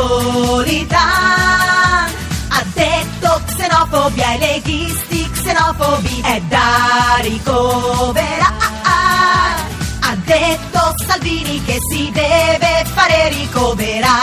Napolitan ha detto xenofobia e leghisti xenofobi è da ricoverare ha detto Salvini che si deve fare ricoverare.